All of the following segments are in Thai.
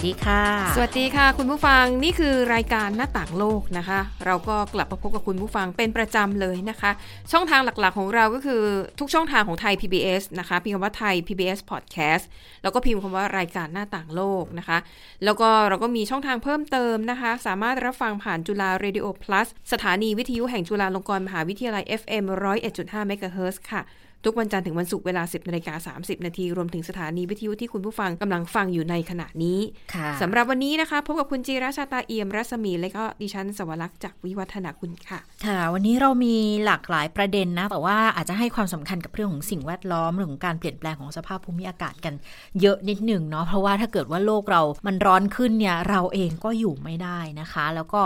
สวัสดีค่ะ สวัสดีค่ะ คุณผู้ฟังนี่คือรายการหน้าต่างโลกนะคะ เราก็กลับมาพบกับคุณผู้ฟังเป็นประจำเลยนะคะ ช่องทางหลักๆของเราก็คือทุกช่องทางของไทย PBS นะคะพิมพ์คำว่าไทย PBS Podcast แล้วก็พิมพ์คำว่ารายการหน้าต่างโลกนะคะ แล้วก็เราก็มีช่องทางเพิ่มเติมนะคะ สามารถรับฟังผ่านจุฬา Radio Plus สถานีวิทยุแห่งจุฬาลงกรณ์มหาวิทยาลัย FM 101.5 MHz ค่ะ ทุกวันจันทร์ถึงวันศุกร์เวลา 10นาฬิกา30 นาทีรวมถึงสถานีวิทยุที่คุณผู้ฟังกำลังฟังอยู่ในขณะนี้ค่ะสำหรับวันนี้นะคะ พบกับคุณจีราชาตาเอี่ยมรัศมีและก็ดิฉันสวรักษ์จากวิวัฒนาคุณค่ะ ค่ะ วันนี้เรามีหลากหลายประเด็นนะ แต่ว่าอาจจะให้ความสำคัญกับเรื่องของสิ่งแวดล้อมเรื่องของการเปลี่ยนแปลงของสภาพภูมิอากาศกันเยอะนิดหนึ่งเนาะ เพราะว่าถ้าเกิดว่าโลกเรามันร้อนขึ้นเนี่ยเราเองก็อยู่ไม่ได้นะคะ แล้วก็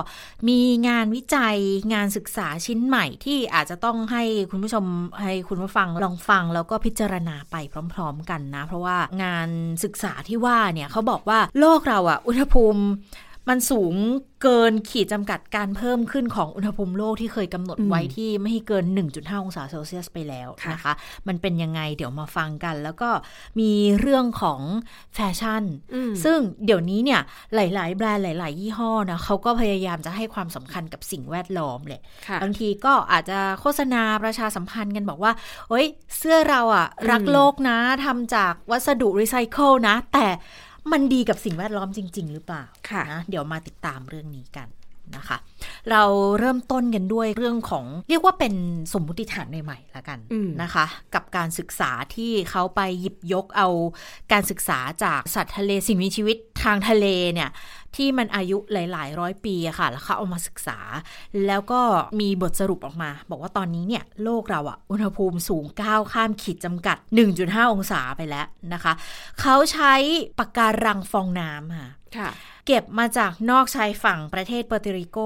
มีงานวิจัยงานศึกษาชิ้นใหม่ที่อาจจะต้องให้คุณผู้ชมให้คุณผู้ฟังลองฟังแล้วก็พิจารณาไปพร้อม ๆ กันนะ เพราะว่างานศึกษาที่ว่าเนี่ยเขาบอกว่าโลกเราอะอุณหภูมิ มันสูงเกินขีดจำกัดการเพิ่มขึ้นของอุณหภูมิโลกที่เคยกำหนดไว้ที่ไม่ให้เกิน 1.5 องศาเซลเซียสไปแล้วค่ะนะคะ มันเป็นยังไงเดี๋ยวมาฟังกัน แล้วก็มีเรื่องของแฟชั่นอืมซึ่งเดี๋ยวนี้เนี่ยหลาย ๆ แบรนด์หลาย ๆ ยี่ห้อนะเขาก็พยายามจะให้ความสำคัญกับสิ่งแวดล้อมแหละค่ะบางทีก็อาจจะโฆษณาประชาสัมพันธ์กันบอกว่าเฮ้ยเสื้อเราอะรักอืมโลกนะทำจากวัสดุรีไซเคิลนะ แต่ มันดีกับสิ่งแวดล้อมจริง ๆ หรือเปล่าค่ะนะเดี๋ยวมาติดตามเรื่องนี้กันนะคะ เราเริ่มต้นกันด้วยเรื่องของเรียกว่าเป็นสมมุติฐานใหม่ๆละกันอืมนะคะ กับการศึกษาที่เขาไปหยิบยกเอาการศึกษาจากสัตว์ทะเลสิ่งมีชีวิตทางทะเลเนี่ย ที่มันอายุหลาย ๆ ร้อยปีค่ะ แล้วเขาเอามาศึกษา แล้วก็มีบทสรุปออกมา บอกว่าตอนนี้เนี่ยโลกเราอะอุณหภูมิสูงก้าวข้ามขีดจำกัด 1.5 องศาไปแล้วนะคะ เขาใช้ปากการังฟองน้ำค่ะ เก็บมาจากนอกชายฝั่งประเทศเปอร์โตริโก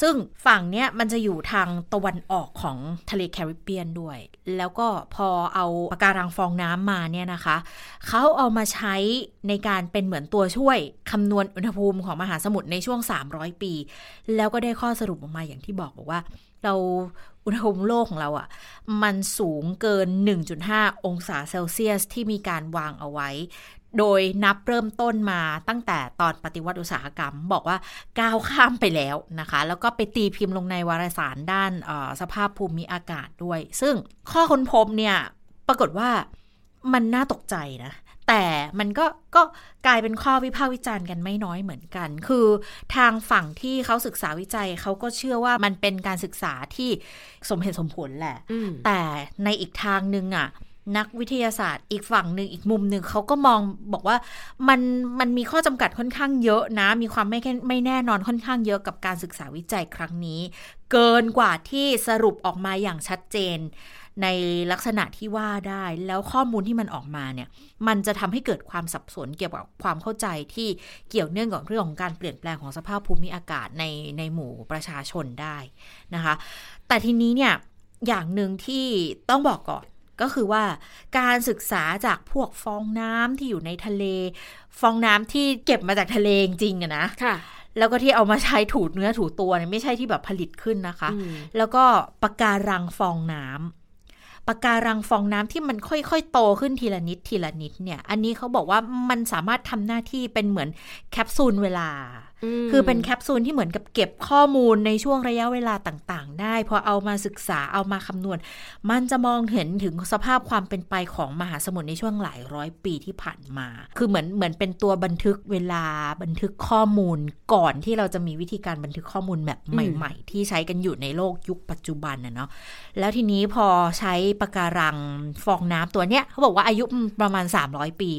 ซึ่งฝั่งเนี้ยมันจะอยู่ทางตะวันออกของทะเลแคริบเบียนด้วย แล้วก็พอเอาปะการังฟองน้ำมาเนี่ยนะคะ เขาเอามาใช้ในการเป็นเหมือนตัวช่วยคำนวณอุณหภูมิของมหาสมุทรในช่วง 300 ปี แล้วก็ได้ข้อสรุปออกมาอย่างที่บอกบอกว่า เราอุณหภูมิโลกของเราอะ่ะ มันสูงเกิน 1.5 องศาเซลเซียสที่มีการวางเอาไว้ โดยนับเริ่มต้นมาตั้งแต่ตอนปฏิวัติอุตสาหกรรม บอกว่าก้าวข้ามไปแล้วนะคะ แล้วก็ไปตีพิมพ์ลงในวารสารด้านเอ่อสภาพภูมิอากาศด้วย ซึ่งข้อค้นพบเนี่ยปรากฏว่ามันน่าตกใจนะแต่มันก็ก็กลายเป็นข้อวิพากษ์วิจารณ์กันไม่น้อยเหมือนกัน คือทางฝั่งที่เขาศึกษาวิจัยเขาก็เชื่อว่ามันเป็นการศึกษาที่สมเหตุสมผลแหละอืมแต่ในอีกทางหนึ่งอะ นักวิทยาศาสตร์อีกฝั่งหนึ่งอีกมุมหนึ่งเขาก็มองบอกว่ามันมันมีข้อจำกัดค่อนข้างเยอะนะ มีความไม่แค่ไม่แน่นอนค่อนข้างเยอะกับการศึกษาวิจัยครั้งนี้ เกินกว่าที่สรุปออกมาอย่างชัดเจน ในลักษณะที่ว่าได้แล้วข้อมูลที่มันออกมาเนี่ย มันจะทำให้เกิดความสับสนเกี่ยวกับความเข้าใจที่เกี่ยวเนื่องกับเรื่องของการเปลี่ยนแปลงของสภาพภูมิอากาศในในหมู่ประชาชนได้นะคะ แต่ทีนี้เนี่ยอย่างหนึ่งที่ต้องบอกก่อน ก็คือว่าการศึกษาจากพวกฟองน้ำที่อยู่ในทะเล ฟองน้ำที่เก็บมาจากทะเลจริงๆอะนะค่ะแล้วก็ที่เอามาใช้ถูเนื้อถูตัวเนี่ยไม่ใช่ที่แบบผลิตขึ้นนะคะอืมแล้วก็ปะการังฟองน้ำปะการังฟองน้ำที่มันค่อยๆ โตขึ้นทีละนิดทีละนิดเนี่ย อันนี้เขาบอกว่ามันสามารถทำหน้าที่เป็นเหมือนแคปซูลเวลามคือเป็นแคปซูลที่เหมือนกับเก็บข้อมูลในช่วงระยะเวลาต่างๆ ได้ พอเอามาศึกษาเอามาคำนวณ มันจะมองเห็นถึงสภาพความเป็นไปของมหาสมุทรในช่วงหลายร้อยปีที่ผ่านมา คือเหมือนเหมือนเป็นตัวบันทึกเวลาบันทึกข้อมูลก่อนที่เราจะมีวิธีการบันทึกข้อมูลแบบใหม่ ๆ ที่ใช้กันอยู่ในโลกยุคปัจจุบันนะเนาะแล้วทีนี้พอใช้ปะการังฟองน้ำตัวเนี้ยเขาบอกว่าอายุประมาณ 300 ปี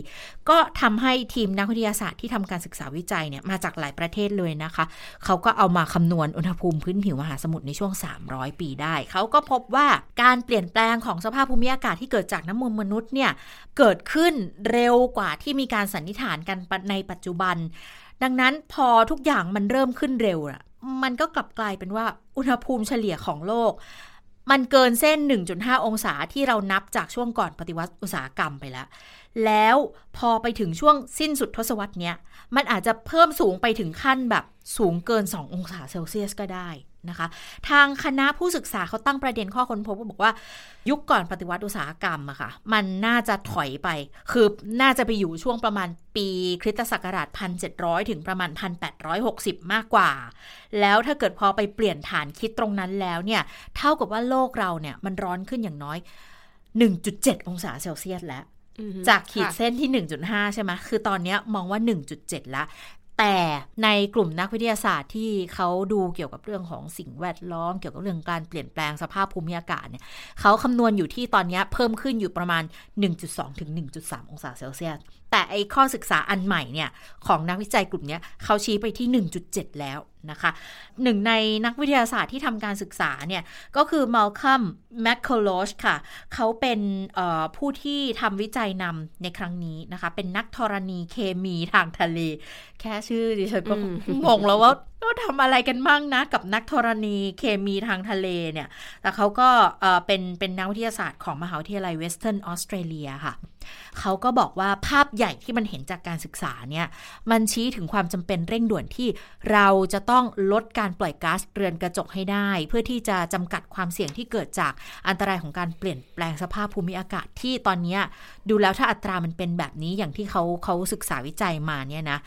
ก็ทำให้ทีมนักวิทยาศาสตร์ที่ทำการศึกษาวิจัยเนี่ยมาจากหลายประเทศเลยนะคะ เขาก็เอามาคำนวณอุณหภูมิพื้นผิวมหาสมุทรในช่วง 300 ปีได้ เขาก็พบว่าการเปลี่ยนแปลงของสภาพภูมิอากาศที่เกิดจากน้ำมูลมนุษย์เนี่ย เกิดขึ้นเร็วกว่าที่มีการสันนิษฐานกันในปัจจุบัน ดังนั้นพอทุกอย่างมันเริ่มขึ้นเร็วอะมันก็กลับกลายเป็นว่าอุณหภูมิเฉลี่ยของโลก มันเกินเส้น 1.5 องศาที่เรานับจากช่วงก่อนปฏิวัติอุตสาหกรรมไปแล้ว แล้วพอไปถึงช่วงสิ้นสุดทศวรรษเนี้ย มันอาจจะเพิ่มสูงไปถึงขั้นแบบสูงเกิน 2 องศาเซลเซียสก็ได้นะคะ ทางคณะผู้ศึกษาเขาตั้งประเด็นข้อค้นพบว่าบอกว่า ยุคก่อนปฏิวัติอุตสาหกรรมอะค่ะ มันน่าจะถอยไป คือน่าจะไปอยู่ช่วงประมาณปีคริสตศักราช 1700 ถึงประมาณ 1860 มากกว่า แล้วถ้าเกิดพอไปเปลี่ยนฐานคิดตรงนั้นแล้วเนี่ย เท่ากับว่าโลกเราเนี่ยมันร้อนขึ้นอย่างน้อย 1.7 องศาเซลเซียสแล้ว จากขีดค่ะเส้นที่ 1.5 ใช่ไหมคือตอนเนี้ยมองว่า 1.7 ละ แต่ในกลุ่มนักวิทยาศาสตร์ที่เขาดูเกี่ยวกับเรื่องของสิ่งแวดล้อม เกี่ยวกับเรื่องการเปลี่ยนแปลงสภาพภูมิอากาศเนี่ยเขาคำนวณอยู่ที่ตอนเนี้ยเพิ่มขึ้นอยู่ประมาณ 1.2 ถึง 1.3 องศาเซลเซียส แต่ไอข้อศึกษาอันใหม่เนี่ยของนักวิจัยกลุ่มเนี้ยเขาชี้ไปที่ 1.7 แล้ว นะคะหนึ่งในนักวิทยาศาสตร์ที่ทำการศึกษาเนี่ย ก็คือ Malcolm McCulloch ค่ะ เขาเป็นเอ่อผู้ที่ทำวิจัยนำในครั้งนี้นะคะ เป็นนักธรณีเคมีทางทะเล แค่ชื่อดิฉันก็อืมงงแล้วว่าก็ทำอะไรกันมั่งนะ กับนักธรณีเคมีทางทะเลเนี่ย แต่เขาก็เป็นเป็นนักวิทยาศาสตร์ของมหาวิทยาลัยเวสเทิร์นออสเตรเลียค่ะ เขาก็บอกว่าภาพใหญ่ที่มันเห็นจากการศึกษาเนี่ย มันชี้ถึงความจำเป็นเร่งด่วนที่เราจะต้องลดการปล่อยก๊าซเรือนกระจกให้ได้ เพื่อที่จะจำกัดความเสี่ยงที่เกิดจากอันตรายของการเปลี่ยนแปลงสภาพภูมิอากาศที่ตอนนี้ดูแล้วถ้าอัตรามันเป็นแบบนี้อย่างที่เขาเขาศึกษาวิจัยมาเนี่ยนะ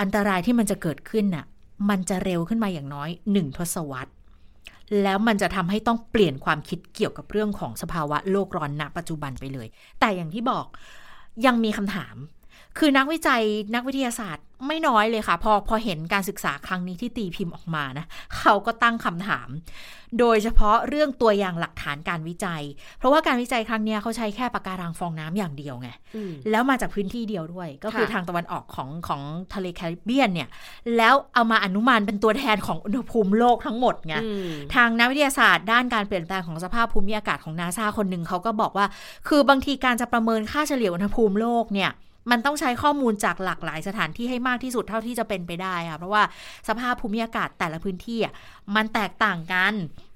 อันตรายที่มันจะเกิดขึ้นน่ะ มันจะเร็วขึ้นมาอย่างน้อยหนึ่งทศวรรษ แล้วมันจะทำให้ต้องเปลี่ยนความคิดเกี่ยวกับเรื่องของสภาวะโลกร้อนณปัจจุบันไปเลย แต่อย่างที่บอกยังมีคำถาม คือนักวิจัยนักวิทยาศาสตร์ไม่น้อยเลยค่ะ พอพอเห็นการศึกษาครั้งนี้ที่ตีพิมพ์ออกมานะเขาก็ตั้งคำถาม โดยเฉพาะเรื่องตัวอย่างหลักฐานการวิจัย เพราะว่าการวิจัยครั้งเนี้ยเขาใช้แค่ปะการังฟองน้ำอย่างเดียวไงอืมแล้วมาจากพื้นที่เดียวด้วย ก็คือค่ะทางตะวันออกของของทะเลแคริบเบียนเนี่ย แล้วเอามาอนุมานเป็นตัวแทนของอุณหภูมิโลกทั้งหมดไงอืมทางนักวิทยาศาสตร์ด้านการเปลี่ยนแปลงของสภาพภูมิอากาศของนาซาคนหนึ่งเขาก็บอกว่า คือบางทีการจะประเมินค่าเฉลี่ยอุณหภูมิโลกเนี่ย มันต้องใช้ข้อมูลจากหลากหลายสถานที่ให้มากที่สุดเท่าที่จะเป็นไปได้ค่ะ เพราะว่าสภาพภูมิอากาศแต่ละพื้นที่อะมันแตกต่างกัน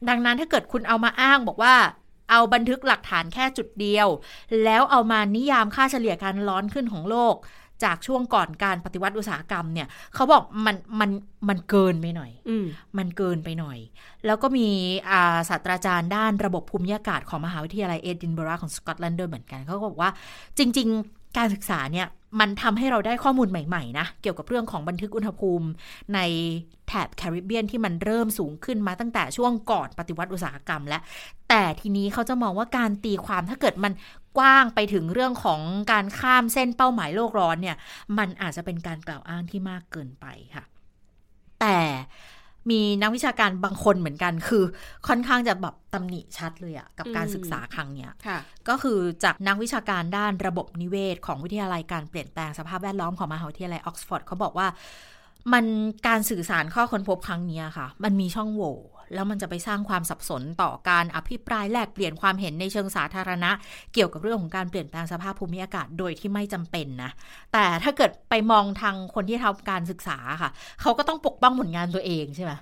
ดังนั้นถ้าเกิดคุณเอามาอ้างบอกว่าเอาบันทึกหลักฐานแค่จุดเดียว แล้วเอามานิยามค่าเฉลี่ยการร้อนขึ้นของโลก จากช่วงก่อนการปฏิวัติอุตสาหกรรมเนี่ย เขาบอกมันมันมันเกินไปหน่อยอืมมันเกินไปหน่อย แล้วก็มีอ่าศาสตราจารย์ด้านระบบภูมิอากาศของมหาวิทยาลัยเอดินบะระของสกอตแลนด์ด้วยเหมือนกัน เขาก็บอกว่าจริง ๆ การศึกษาเนี่ยมันทำให้เราได้ข้อมูลใหม่ๆนะ เกี่ยวกับเรื่องของบันทึกอุณหภูมิ ในแถบแคริบเบียนที่มันเริ่มสูงขึ้นมาตั้งแต่ช่วงก่อนปฏิวัติอุตสาหกรรมแล้วแต่ทีนี้เขาจะมองว่าการตีความถ้าเกิดมันกว้างไปถึงเรื่องของการข้ามเส้นเป้าหมายโลกร้อนเนี่ย มันอาจจะเป็นการกล่าวอ้างที่มากเกินไปค่ะ แต่ มีนักวิชาการบางคนเหมือนกัน คือค่อนข้างจะแบบตำหนิชัดเลยอะกับการอืมศึกษาครั้งเนี้ยค่ะก็คือจากนักวิชาการด้านระบบนิเวศ ของวิทยาลัยการเปลี่ยนแปลงสภาพแวดล้อมของมหาวิทยาลัยออกซฟอร์ดเขาบอกว่า มันการสื่อสารข้อค้นพบครั้งเนี้ยค่ะ มันมีช่องโหว่ แล้วมันจะไปสร้างความสับสนต่อการอภิปรายแลกเปลี่ยนความเห็นในเชิงสาธารณะ เกี่ยวกับเรื่องของการเปลี่ยนแปลงสภาพภูมิอากาศโดยที่ไม่จำเป็นนะ แต่ถ้าเกิดไปมองทางคนที่ทำการศึกษาค่ะ เขาก็ต้องปกป้องผลงานตัวเองใช่ไหม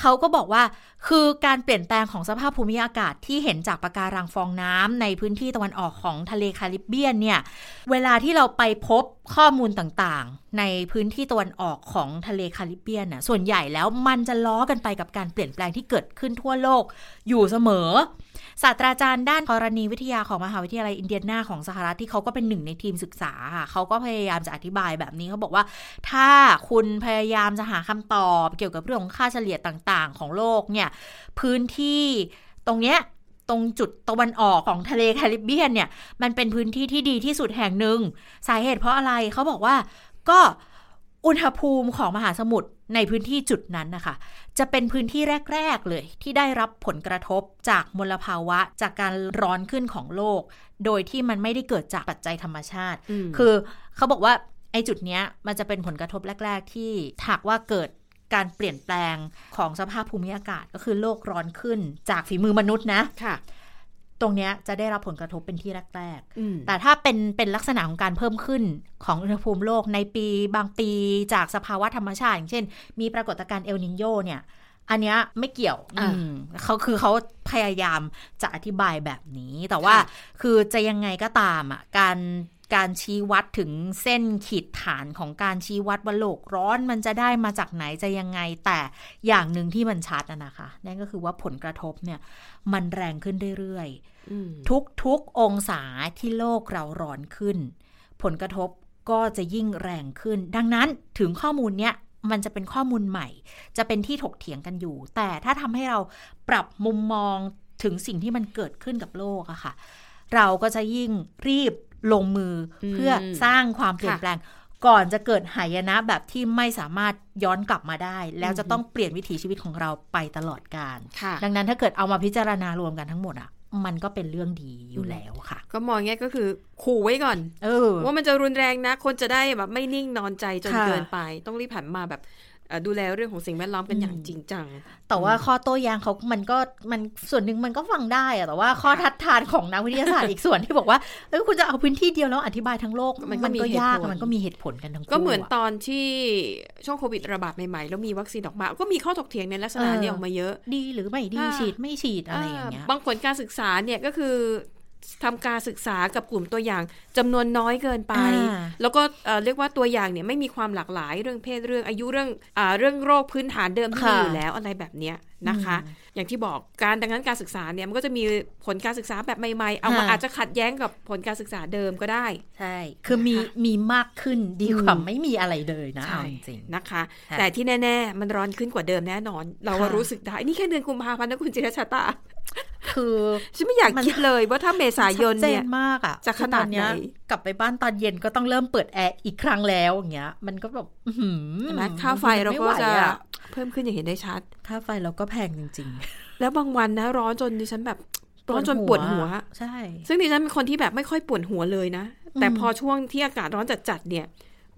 เขาก็บอกว่า คือการเปลี่ยนแปลงของสภาพภูมิอากาศที่เห็นจากปะการังฟองน้ำในพื้นที่ตะวันออกของทะเลคาริบเบียนเนี่ย เวลาที่เราไปพบข้อมูลต่างๆ ในพื้นที่ตะวันออกของทะเลคาริบเบียนน่ะส่วนใหญ่แล้วมันจะล้อกันไปกับการเปลี่ยนแปลงที่เกิดขึ้นทั่วโลกอยู่เสมอ ศาสตราจารย์ด้านธรณีวิทยาของมหาวิทยาลัยอินเดียนาของสหรัฐที่เขาก็เป็นหนึ่งในทีมศึกษาค่ะเขาก็พยายามจะอธิบายแบบนี้เขาบอกว่า ถ้าคุณพยายามจะหาคำตอบเกี่ยวกับเรื่องของค่าเฉลี่ยต่างๆ ของโลกเนี่ยพื้นที่ตรงเนี้ยตรงจุดตะวันออกของทะเลแคริบเบียนเนี่ยมันเป็นพื้นที่ที่ดีที่สุดแห่งหนึ่งสาเหตุเพราะอะไรเขาบอกว่าก็ อุณหภูมิของมหาสมุทรในพื้นที่จุดนั้นนะคะ จะเป็นพื้นที่แรก ๆ เลย ที่ได้รับผลกระทบจากมลภาวะจากการร้อนขึ้นของโลก โดยที่มันไม่ได้เกิดจากปัจจัยธรรมชาติอืมคือเขาบอกว่าไอ้จุดเนี้ยมันจะเป็นผลกระทบแรก ๆ ที่หากว่าเกิดการเปลี่ยนแปลงของสภาพภูมิอากาศก็คือโลกร้อนขึ้นจากฝีมือมนุษย์นะค่ะ ตรงเนี้ยจะได้รับผลกระทบเป็นที่แรกอืมๆแต่ถ้าเป็นเป็นลักษณะของการเพิ่มขึ้นของอุณหภูมิโลกในปีบางปีจากสภาวะธรรมชาติอย่างเช่น มีปรากฏการณ์เอลนิโยเนี่ย อันเนี้ยไม่เกี่ยวอ่าอืมเขาคือเขาพยายามจะอธิบายแบบนี้ แต่ว่าค่ะคือจะยังไงก็ตามอะการ การชี้วัดถึงเส้นขีดฐานของการชี้วัดว่าโลกร้อนมันจะได้มาจากไหนจะยังไง แต่อย่างหนึ่งที่มันชัดอะนะคะ นั่นก็คือว่าผลกระทบเนี่ยมันแรงขึ้นเรื่อยๆอืมทุกๆองศาที่โลกเราร้อนขึ้น ผลกระทบก็จะยิ่งแรงขึ้น ดังนั้นถึงข้อมูลเนี้ยมันจะเป็นข้อมูลใหม่ จะเป็นที่ถกเถียงกันอยู่ แต่ถ้าทำให้เราปรับมุมมองถึงสิ่งที่มันเกิดขึ้นกับโลกอะค่ะ เราก็จะยิ่งรีบ ลงมืออมเพื่อสร้างความเปลี่ยนค่ะแปลง ก่อนจะเกิดหายนะแบบที่ไม่สามารถย้อนกลับมาได้ แล้วจะต้องเปลี่ยนวิถีชีวิตของเราไปตลอดกาลค่ะดังนั้นถ้าเกิดเอามาพิจารณารวมกันทั้งหมดอะมันก็เป็นเรื่องดีอยู่แล้วค่ะ ก็มองอย่างเงี้ยก็คือขู่ไว้ก่อนเออว่ามันจะรุนแรงนะ คนจะได้แบบไม่นิ่งนอนใจจนค่ะเกินไป ต้องรีบผันมาแบบเอ่อ ดูแลเรื่องของสิ่งแวดล้อมกันอย่างจริงจัง แต่ว่าข้อโต้แย้งเขามันก็มันส่วนหนึ่งมันก็ฟังได้อะแต่ว่าข้อทัดทานของนักวิทยาศาสตร์อีกส่วนที่บอกว่าเอ้ยคุณจะเอาพื้นที่เดียวแล้วอธิบายทั้งโลก มันก็มียากเหตุผลมันก็มีเหตุผลกันทั้งคู่ก็เหมือนะตอนที่ช่วงโควิดระบาดใหม่ๆ แล้วมีวัคซีนออกมา ก็มีข้อถกเถียงในลักษณะเออนี้ออกมาเยอะ ดีหรือไม่ดีอ่าฉีดไม่ฉีดอะไรอย่างเงี้ยบางผลการศึกษาเนี่ยก็คือ ทำการศึกษากับกลุ่มตัวอย่างจำนวนน้อยเกินไปอ่าแล้วก็เอ่อเรียกว่าตัวอย่างเนี่ยไม่มีความหลากหลายเรื่องเพศเรื่องอายุเรื่องอาเรื่องโรคพื้นฐานเดิมที่มีอยู่แล้วอะไรแบบเนี้ยนะคะ อย่างที่บอกการดังนั้นการศึกษาเนี่ยมันก็จะมีผลการศึกษาแบบใหม่ๆ เอามาค่ะอาจจะขัดแย้งกับผลการศึกษาเดิมก็ได้ ใช่ คือมีนะคะมีมากขึ้นดีกว่าอืมไม่มีอะไรเลยนะใช่เอาจริงนะคะค่ะแต่ที่แน่ ๆ มันร้อนขึ้นกว่าเดิมแน่นอน เราอะค่ะรู้สึกได้ นี่แค่เดือนกุมภาพันธ์นะคุณจิรชาตาๆ คือฉันไม่อยากมันคิดเลยว่าถ้าเมษายนชัดเจเนี่ยนมากอะจะขนาดไหนคือตอเยกลับไปบ้านตอนเย็นก็ต้องเริ่มเปิดแอร์อีกครั้งแล้วอย่างเงี้ย มันก็แบบอื้อหือใช่ไหมค่าไฟเราก็ม่หวจะอเพิ่มขึ้นอย่างเห็นได้ชัด ค่าไฟเราก็แพงจริงแล้วบางวันนะร้อนจนดิฉันแบบๆร้อนจนปวดหัว ใช่ ซึ่งดิฉันเป็นคนที่แบบไม่ค่อยปวดหัวเลยนะ แต่อืมพอช่วงที่อากาศร้อนจัดๆเนี่ย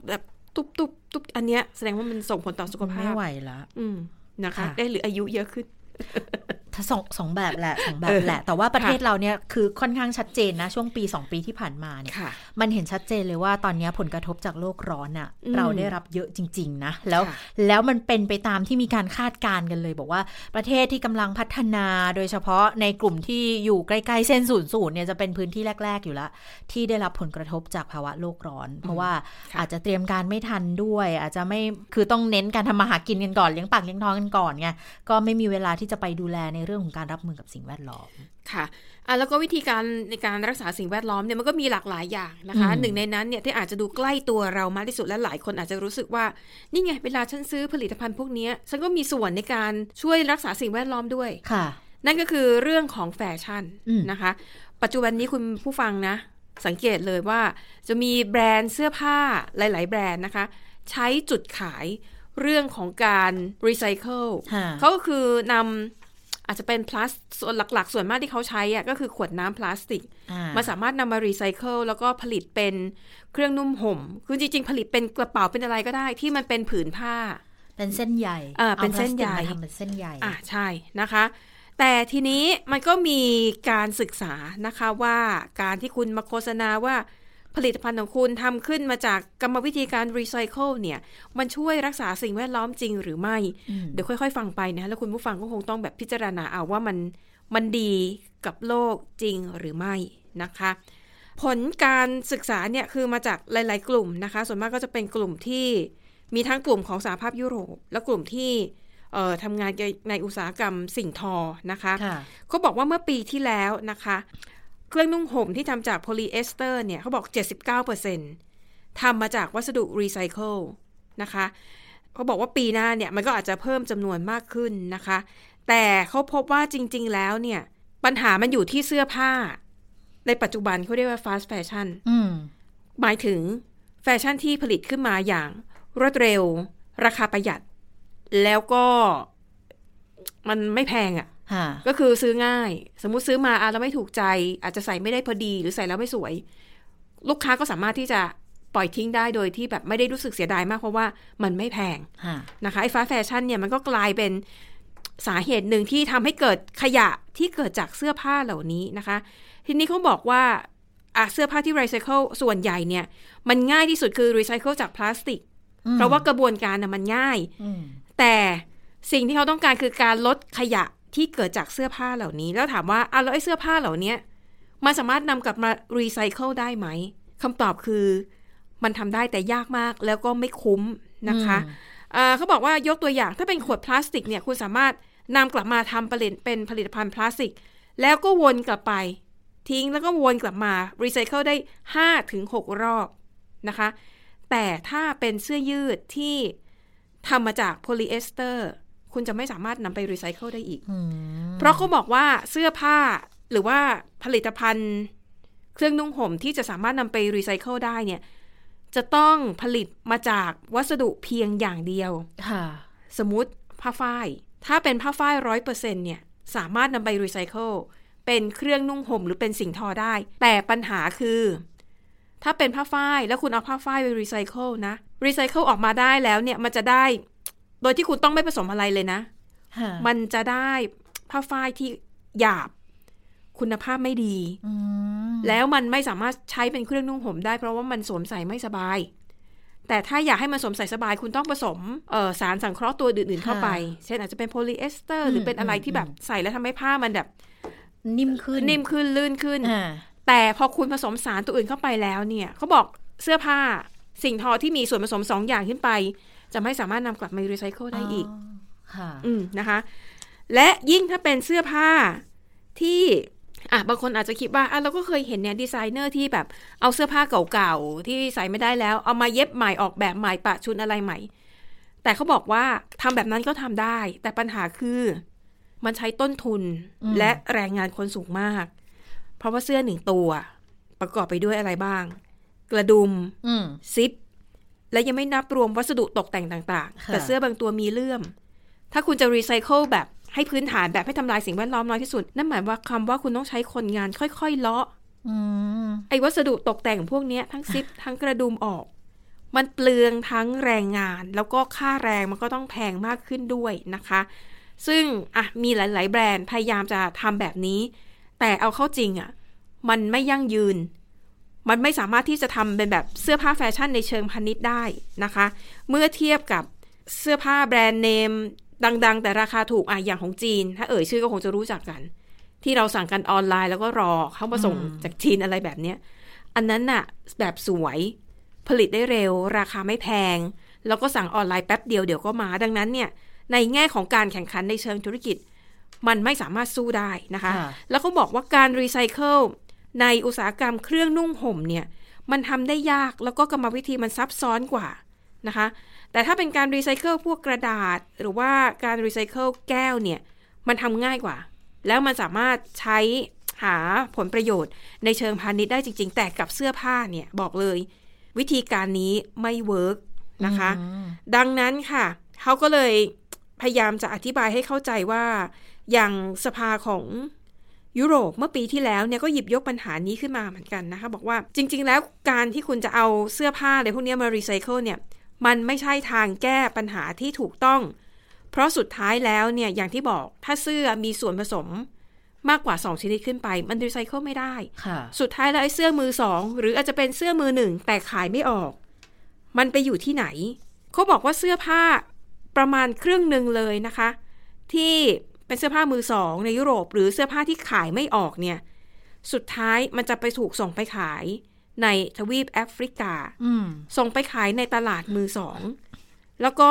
แบบตุบตุบตุบอันเนี้ยแสดงว่ามันส่งผลต่อสุขภาไม่พไหวละ อืมนะคะค่ะได้หรืออายุเยอะขึ้นถ้า สองสองแบบแหละสองแบเอบอแหละ แต่ว่าประเทศค่ะเราเนี่ยคือค่อนข้างชัดเจนนะ ช่วงปี 2 ปีที่ผ่านมาเนี่ยค่ะมันเห็นชัดเจนเลยว่าตอนนี้ผลกระทบจากโลกร้อนอะ่ะอืมเราได้รับเยอะจริง ๆ นะ แล้วค่ะแล้วมันเป็นไปตามที่มีการคาดการณ์กันเลย บอกว่าประเทศที่กำลังพัฒนาโดยเฉพาะในกลุ่มที่อยู่ใกล้ๆเส้นศูนย์สูตรเนี่ยจะเป็นพื้นที่แรก ๆ อยู่แล้วที่ได้รับผลกระทบจากภาวะโลกร้อน เพราะว่าค่ะอาจจะเตรียมการไม่ทันด้วย อาจจะไม่คือต้องเน้นการทำมาหากินกันก่อนเลี้ยงปากเลี้ยงท้องกันก่อนไงก็ไม่มีเวลาที่จะไปดูแลในเรื่องของการรับมือกับสิ่งแวดล้อมค่ะอะแล้วก็วิธีการในการรักษาสิ่งแวดล้อมเนี่ยมันก็มีหลากหลายอย่างนะคะอืมหนึ่งในนั้นเนี่ยที่อาจจะดูใกล้ตัวเรามากที่สุดและหลายคนอาจจะรู้สึกว่านี่ไงเวลาฉันซื้อผลิตภัณฑ์พวกเนี้ยฉันก็มีส่วนในการช่วยรักษาสิ่งแวดล้อมด้วยค่ะ นั่นก็คือเรื่องของแฟชั่นอืมนะคะ ปัจจุบันนี้คุณผู้ฟังนะ สังเกตเลยว่าจะมีแบรนด์เสื้อผ้าหลาย ๆ แบรนด์นะคะ ใช้จุดขายเรื่องของการรีไซเคิลค่ะเขาก็คือนำ อาจจะเป็นพลาสส่วนหลักๆ ส่วนมากที่เขาใช้อะก็คือขวดน้ำพลาสติกอ่ามันสามารถนำมารีไซเคิลแล้วก็ผลิตเป็นเครื่องนุ่งห่ม คือจริง ๆ ผลิตเป็นกระเป๋าเป็นอะไรก็ได้ ที่มันเป็นผืนผ้า เป็นเส้นใหญ่อ่าเป็นเส้นใหญ่อาพลาสติกมาทำเป็นเส้นใหญ่อะใช่นะคะ แต่ทีนี้มันก็มีการศึกษานะคะว่าการที่คุณมาโฆษณาว่า ผลิตภัณฑ์ของคุณทำขึ้นมาจากกรรมวิธีการรีไซเคิลเนี่ย มันช่วยรักษาสิ่งแวดล้อมจริงหรือไม่อืมเดี๋ยวค่อย ๆ ฟังไปนะแล้วคุณผู้ฟังก็คงต้องแบบพิจารณาเอาว่ามันมันดีกับโลกจริงหรือไม่นะคะ ผลการศึกษาเนี่ยคือมาจากหลาย ๆ กลุ่มนะคะ ส่วนมากก็จะเป็นกลุ่มที่มีทั้งกลุ่มของสหภาพยุโรป และกลุ่มที่เอ่อทำงานในอุตสาหกรรมสิ่งทอนะคะค่ะเขาบอกว่าเมื่อปีที่แล้วนะคะ เครื่องนุ่งห่มที่ทำจากโพลีเอสเตอร์เนี่ยเขาบอก 79%ทำมาจากวัสดุรีไซเคิลนะคะเขาบอกว่าปีหน้าเนี่ยมันก็อาจจะเพิ่มจำนวนมากขึ้นนะคะ แต่เขาพบว่าจริง ๆ แล้วเนี่ย ปัญหามันอยู่ที่เสื้อผ้า ในปัจจุบันเขาเรียกว่า fast fashion อืมหมายถึงแฟชั่นที่ผลิตขึ้นมาอย่างรวดเร็ว ราคาประหยัด แล้วก็มันไม่แพงอะ่ะค่ะ ก็คือซื้อง่าย สมมุติซื้อมาอะแล้วไม่ถูกใจ อาจจะใส่ไม่ได้พอดี หรือใส่แล้วไม่สวย ลูกค้าก็สามารถที่จะปล่อยทิ้งได้โดยที่แบบไม่ได้รู้สึกเสียดายมากเพราะว่ามันไม่แพงค่ะนะคะไอ้ฟ้าแฟชั่นเนี่ยมันก็กลายเป็นสาเหตุหนึ่งที่ทำให้เกิดขยะที่เกิดจากเสื้อผ้าเหล่านี้นะคะ ทีนี้เขาบอกว่าอะเสื้อผ้าที่รีไซเคิลส่วนใหญ่เนี่ย มันง่ายที่สุดคือรีไซเคิลจากพลาสติก เพราะว่ากระบวนการน่ะมันง่ายอืมแต่สิ่งที่เขาต้องการคือการลดขยะ ที่เกิดจากเสื้อผ้าเหล่านี้ แล้วถามว่าอะแล้วไอ้เสื้อผ้าเหล่านี้มันสามารถนำกลับมารีไซเคิลได้ไหมคำตอบคือมันทำได้แต่ยากมากแล้วก็ไม่คุ้มนะคะอ่าเขาบอกว่ายกตัวอย่างถ้าเป็นขวดพลาสติกเนี่ยคุณสามารถนำกลับมาทำผลิตเป็นผลิตภัณฑ์พลาสติก แล้วก็วนกลับไป ทิ้งแล้วก็วนกลับมารีไซเคิลได้5ถึง6รอบนะคะ แต่ถ้าเป็นเสื้อยืดที่ทำมาจากโพลีเอสเตอร์ คุณจะไม่สามารถนำไปรีไซเคิลได้อีกอืมเพราะเขาบอกว่าเสื้อผ้าหรือว่าผลิตภัณฑ์เครื่องนุ่งห่มที่จะสามารถนำไปรีไซเคิลได้เนี่ย จะต้องผลิตมาจากวัสดุเพียงอย่างเดียวค่ะสมมติผ้าฝ้าย ถ้าเป็นผ้าฝ้ายร้อยเปอร์เซ็นเนี่ย สามารถนำไปรีไซเคิลเป็นเครื่องนุ่งห่มหรือเป็นสิ่งทอได้ แต่ปัญหาคือ ถ้าเป็นผ้าฝ้ายแล้วคุณเอาผ้าฝ้ายไปรีไซเคิลนะรีไซเคิลออกมาได้แล้วเนี่ยมันจะได้ โดยที่คุณต้องไม่ผสมอะไรเลยนะค่ะมันจะได้ผ้าฝ้ายที่หยาบคุณภาพไม่ดีอืมแล้วมันไม่สามารถใช้เป็นเครื่องนุ่งห่มได้เพราะว่ามันสวมใส่ไม่สบาย แต่ถ้าอยากให้มันสวมใส่สบาย คุณต้องผสมเอ่อสารสังเคราะห์ตัวอื่นๆเข้าไป เช่นอาจจะเป็นโพลีเอสเตอร์ หรือเป็นอะไรที่แบบใส่แล้วทำให้ผ้ามันแบบ นิ่มขึ้น นิ่มขึ้นลื่นขึ้นอ่าแต่พอคุณผสมสารตัวอื่นเข้าไปแล้วเนี่ยเขาบอกเสื้อผ้าสิ่งทอที่มีส่วนผสมสองอย่างขึ้นไป จะไม่สามารถนำกลับมารีไซเคิลได้อีกค่ะอืมนะคะ และยิ่งถ้าเป็นเสื้อผ้าที่อะบางคนอาจจะคิดว่าอะเราก็เคยเห็นเนี่ยดีไซเนอร์ที่แบบเอาเสื้อผ้าเก่าๆ ที่ใส่ไม่ได้แล้ว เอามาเย็บใหม่ออกแบบใหม่ปะชุนอะไรใหม่ แต่เขาบอกว่าทำแบบนั้นก็ทำได้ แต่ปัญหาคือมันใช้ต้นทุนอืมและแรงงานคนสูงมาก เพราะว่าเสื้อหนึ่งตัว ประกอบไปด้วยอะไรบ้าง กระดุมอืมซิป และยังไม่นับรวมวัสดุตกแต่งต่างๆค่ะแต่เสื้อบางตัวมีเลื่อม ถ้าคุณจะรีไซเคิลแบบให้พื้นฐานแบบให้ทำลายสิ่งแวดล้อมน้อยที่สุด นั่นหมายว่าคำว่าคุณต้องใช้คนงานค่อยๆเลาะอืมไอ้วัสดุตกแต่งพวกเนี้ยทั้งซิปทั้งกระดุมออก มันเปลืองทั้งแรงงาน แล้วก็ค่าแรงมันก็ต้องแพงมากขึ้นด้วยนะคะ ซึ่งอะมีหลาย ๆ แบรนด์พยายามจะทำแบบนี้ แต่เอาเข้าจริงอะ มันไม่ยั่งยืน มันไม่สามารถที่จะทำเป็นแบบเสื้อผ้าแฟชั่นในเชิงพาณิชย์ได้นะคะ เมื่อเทียบกับเสื้อผ้าแบรนด์เนมดัง ๆ แต่ราคาถูกอะอย่างของจีน ถ้าเอ่ยชื่อก็คงจะรู้จักกัน ที่เราสั่งกันออนไลน์แล้วก็รอเขามาส่งจากจีนอะไรแบบเนี้ยอันนั้นน่ะแบบสวยผลิตได้เร็ว ราคาไม่แพง แล้วก็สั่งออนไลน์แป๊บเดียวเดี๋ยวก็มาดังนั้นเนี่ยในแง่ของการแข่งขันในเชิงธุรกิจ มันไม่สามารถสู้ได้นะคะค่ะแล้วเขาบอกว่าการรีไซเคิล ในอุตสาหกรรมเครื่องนุ่งห่มเนี่ยมันทำได้ยากแล้วก็กรรมวิธีมันซับซ้อนกว่านะคะ แต่ถ้าเป็นการรีไซเคิลพวกกระดาษ หรือว่าการรีไซเคิลแก้วเนี่ยมันทำง่ายกว่า แล้วมันสามารถใช้หาผลประโยชน์ในเชิงพาณิชย์ได้จริง ๆ แต่กับเสื้อผ้าเนี่ยบอกเลย วิธีการนี้ไม่ work นะคะ ดังนั้นค่ะ เขาก็เลยพยายามจะอธิบายให้เข้าใจว่าอย่างสภาของ ยุโรปเมื่อปีที่แล้วเนี่ยก็หยิบยกปัญหานี้ขึ้นมาเหมือนกันนะคะบอกว่าจริง ๆ แล้วการที่คุณจะเอาเสื้อผ้าอะไรพวกนี้มารีไซเคิลเนี่ยมันไม่ใช่ทางแก้ปัญหาที่ถูกต้อง เพราะสุดท้ายแล้วเนี่ยอย่างที่บอกถ้าเสื้อมีส่วนผสมมากกว่า 2 ชนิดขึ้นไป มันรีไซเคิลไม่ได้ค่ะสุดท้ายแล้วไอ้เสื้อมือสองหรืออาจจะเป็นเสื้อมือหนึ่งแต่ขายไม่ออก มันไปอยู่ที่ไหน เขาบอกว่าเสื้อผ้าประมาณครึ่งหนึ่งเลยนะคะ ที่ เป็นเสื้อผ้ามือสอง ในยุโรป หรือเสื้อผ้าที่ขายไม่ออกเนี่ย สุดท้ายมันจะไปถูกส่งไปขายในทวีปแอฟริกาอืมส่งไปขายในตลาดมือสอง แล้วก็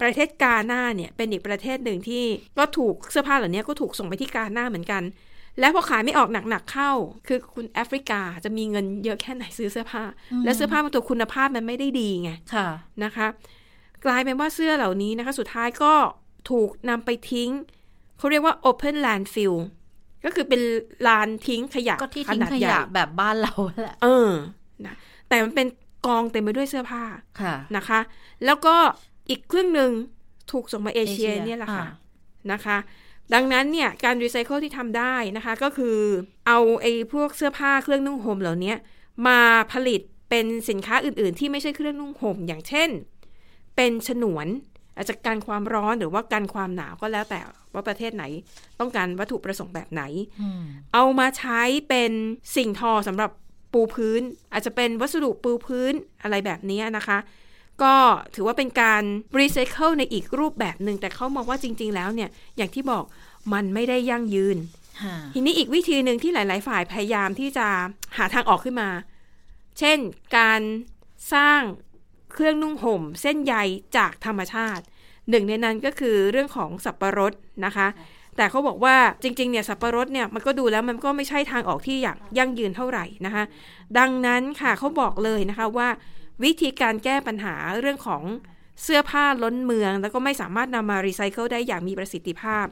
ประเทศกาหน้าเนี่ย เป็นอีกประเทศหนึ่งที่ก็ถูกเสื้อผ้าเหล่านี้ก็ถูกส่งไปที่กาหน้าเหมือนกัน แล้วพอขายไม่ออกหนักๆเข้า คือคุณแอฟริกาจะมีเงินเยอะแค่ไหนซื้อเสื้อผ้า และเสื้อผ้าบางตัวคุณภาพมันไม่ได้ดีไงค่ะนะคะ กลายเป็นว่าเสื้อเหล่านี้นะคะ สุดท้ายก็ ถูกนำไปทิ้ง เขาเรียกว่า open landfill ก็คือเป็นลานทิ้งขยะก็ที่ขทิ้งนาดขใหญ่ยะแบบบ้านเราแหละเออนะแต่มันเป็นกองเต็มไปด้วยเสื้อผ้าค่ะนะคะ แล้วก็อีกครึ่งหนึ่งถูกส่งมาเอเชียเอเชียเนี่ยแหละค่ะอ่านะคะ ดังนั้นเนี่ยการรีไซเคิลที่ทำได้นะคะ ก็คือเอาไอ้พวกเสื้อผ้าเครื่องนุ่งห่มเหล่านี้มาผลิตเป็นสินค้าอื่น ๆ ที่ไม่ใช่เครื่องนุ่งห่มอย่างเช่น เป็นฉนวน อาจจะกันความร้อนหรือว่ากันความหนาวก็แล้วแต่ว่าประเทศไหน ต้องการวัตถุประสงค์แบบไหนอืมเอามาใช้เป็นสิ่งทอสำหรับปูพื้น อาจจะเป็นวัสดุปูพื้นอะไรแบบนี้นะคะ ก็ถือว่าเป็นการรีไซเคิลในอีกรูปแบบหนึ่งแต่เขามองว่าจริง ๆ แล้วเนี่ยอย่างที่บอกมันไม่ได้ยั่งยืนค่ะทีนี้อีกวิธีหนึ่งที่หลาย ๆ ฝ่ายพยายามที่จะหาทางออกขึ้นมา เช่นการสร้าง เครื่องนุ่งห่ม เส้นใยจากธรรมชาติ หนึ่งในนั้นก็คือเรื่องของสับปะรดนะคะ แต่เขาบอกว่าจริงๆเนี่ยสับปะรดเนี่ยมันก็ดูแล้วมันก็ไม่ใช่ทางออกที่อย่างยั่งยืนเท่าไหร่นะคะ ดังนั้นค่ะเขาบอกเลยนะคะว่า วิธีการแก้ปัญหาเรื่องของเสื้อผ้าล้นเมือง แล้วก็ไม่สามารถนำมารีไซเคิลได้อย่างมีประสิทธิภาพ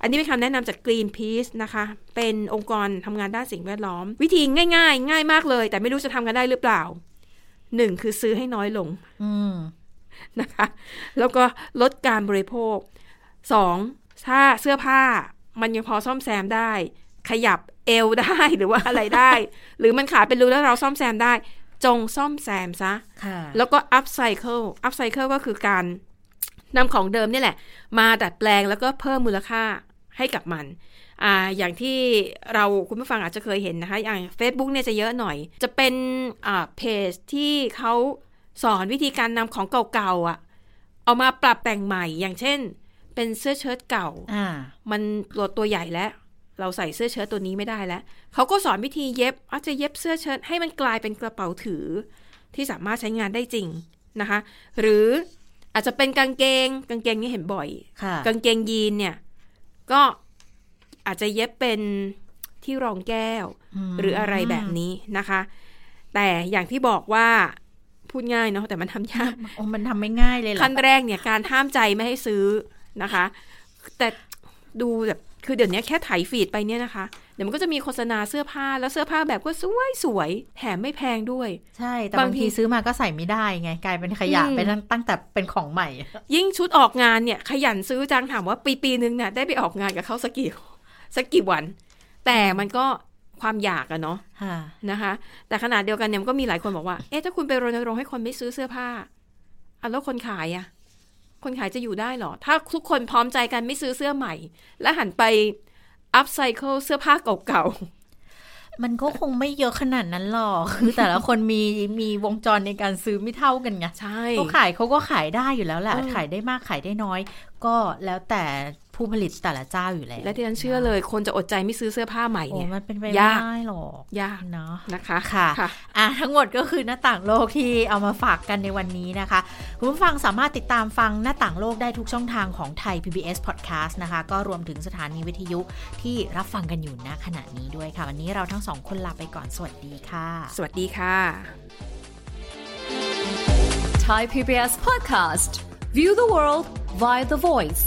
อันนี้เป็นคำแนะนำจาก Greenpeace นะคะ เป็นองค์กรทำงานด้านสิ่งแวดล้อม วิธีง่าย ๆ ง่ายมากเลย แต่ไม่รู้จะทำกันได้หรือเปล่า หนึ่งคือซื้อให้น้อยลงอืมนะคะ แล้วก็ลดการบริโภคสองถ้าเสื้อผ้ามันยังพอซ่อมแซมได้ ขยับเอวได้หรือว่าอะไรได้ หรือมันขาดเป็นรูแล้วเราซ่อมแซมได้ จงซ่อมแซมซะค่ะแล้วก็ upcycle upcycle ก็คือการนำของเดิมนี่แหละ มาดัดแปลงแล้วก็เพิ่มมูลค่า ให้กับมันอ่าอย่างที่เราคุณผู้ฟังอาจจะเคยเห็นนะคะ อย่าง Facebook เนี่ยจะเยอะหน่อย จะเป็นอ่าเพจที่เขาสอนวิธีการนำของเก่าๆอะ่ะ เอามาปรับแต่งใหม่ อย่างเช่น เป็นเสื้อเชิ้ตเก่าอ่ามันตัวตัวใหญ่แล้ว เราใส่เสื้อเชิ้ตตัวนี้ไม่ได้แล้ว เขาก็สอนวิธีเย็บอาจจะเย็บเสื้อเชิ้ตให้มันกลายเป็นกระเป๋าถือ ที่สามารถใช้งานได้จริงนะคะ หรืออาจจะเป็นกางเกง กางเกงนี่เห็นบ่อยค่ะกางเกงยีนเนี่ย ก็อาจจะเย็บเป็นที่รองแก้วมหรืออะไรแบบนี้นะคะ แต่อย่างที่บอกว่าพูดง่ายเนาะแต่มันทำยากโอ้มันทำไม่ง่ายเลยเหรอขั้นแรกเนี่ยการห้ามใจไม่ให้ซื้อนะคะ แต่ดูแบบ คือเดี๋ยวนี้แค่ไถฟีดไปเนี่ยนะคะ เดี๋ยวมันก็จะมีโฆษณาเสื้อผ้าแล้วเสื้อผ้าแบบก็สวยสวยๆแถมไม่แพงด้วย ใช่ แต่บางบางทีทีซื้อมาก็ใส่ไม่ได้ไง กลายเป็นขยะอืมไปตั้งตั้งแต่เป็นของใหม่ ยิ่งชุดออกงานเนี่ย ขยันซื้อจังถามว่าปีปีนึงเนี่ยได้ไปออกงานกับเขาสักกี่สักกี่วัน แต่มันก็ความอยากอะเนาะค่ะนะคะ แต่ขนาดเดียวกันเนี่ยมันก็มีหลายคนบอกว่า เอ๊ะถ้าคุณไปรณรงค์ให้คนไม่ซื้อเสื้อผ้าอะแล้วคนขายอะ คนขายจะอยู่ได้เหรอ ถ้าทุกคนพร้อมใจกันไม่ซื้อเสื้อใหม่ และหันไปอัพไซเคิลเสื้อผ้าเก่ามันก็คงไม่เยอะขนาดนั้นหรอก คือแต่ละคนมีมีวงจรในการซื้อไม่เท่ากันไงๆใช่เขาขายเขาก็ขายได้อยู่แล้วแหละอืมขายได้มากขายได้น้อย ก็แล้วแต่ ผู้ผลิตแต่ละเจ้าอยู่แล้ว และที่ฉันเชื่อเลยคนจะอดใจไม่ซื้อเสื้อผ้าใหม่โอ้เนี่ยมันเป็นไปยากไม่ได้หรอกยากเนาะนะคะค่ะค่ะอะทั้งหมดก็คือหน้าต่างโลกที่เอามาฝากกันในวันนี้นะคะ คุณผู้ฟังสามารถติดตามฟังหน้าต่างโลกได้ทุกช่องทางของไทย PBS Podcast นะคะ ก็รวมถึงสถานีวิทยุที่รับฟังกันอยู่ณขณะนี้ด้วยค่ะ วันนี้เราทั้งสองคนลาไปก่อนสวัสดีค่ะ สวัสดีค่ะ Thai PBS podcast. View the world via the voice.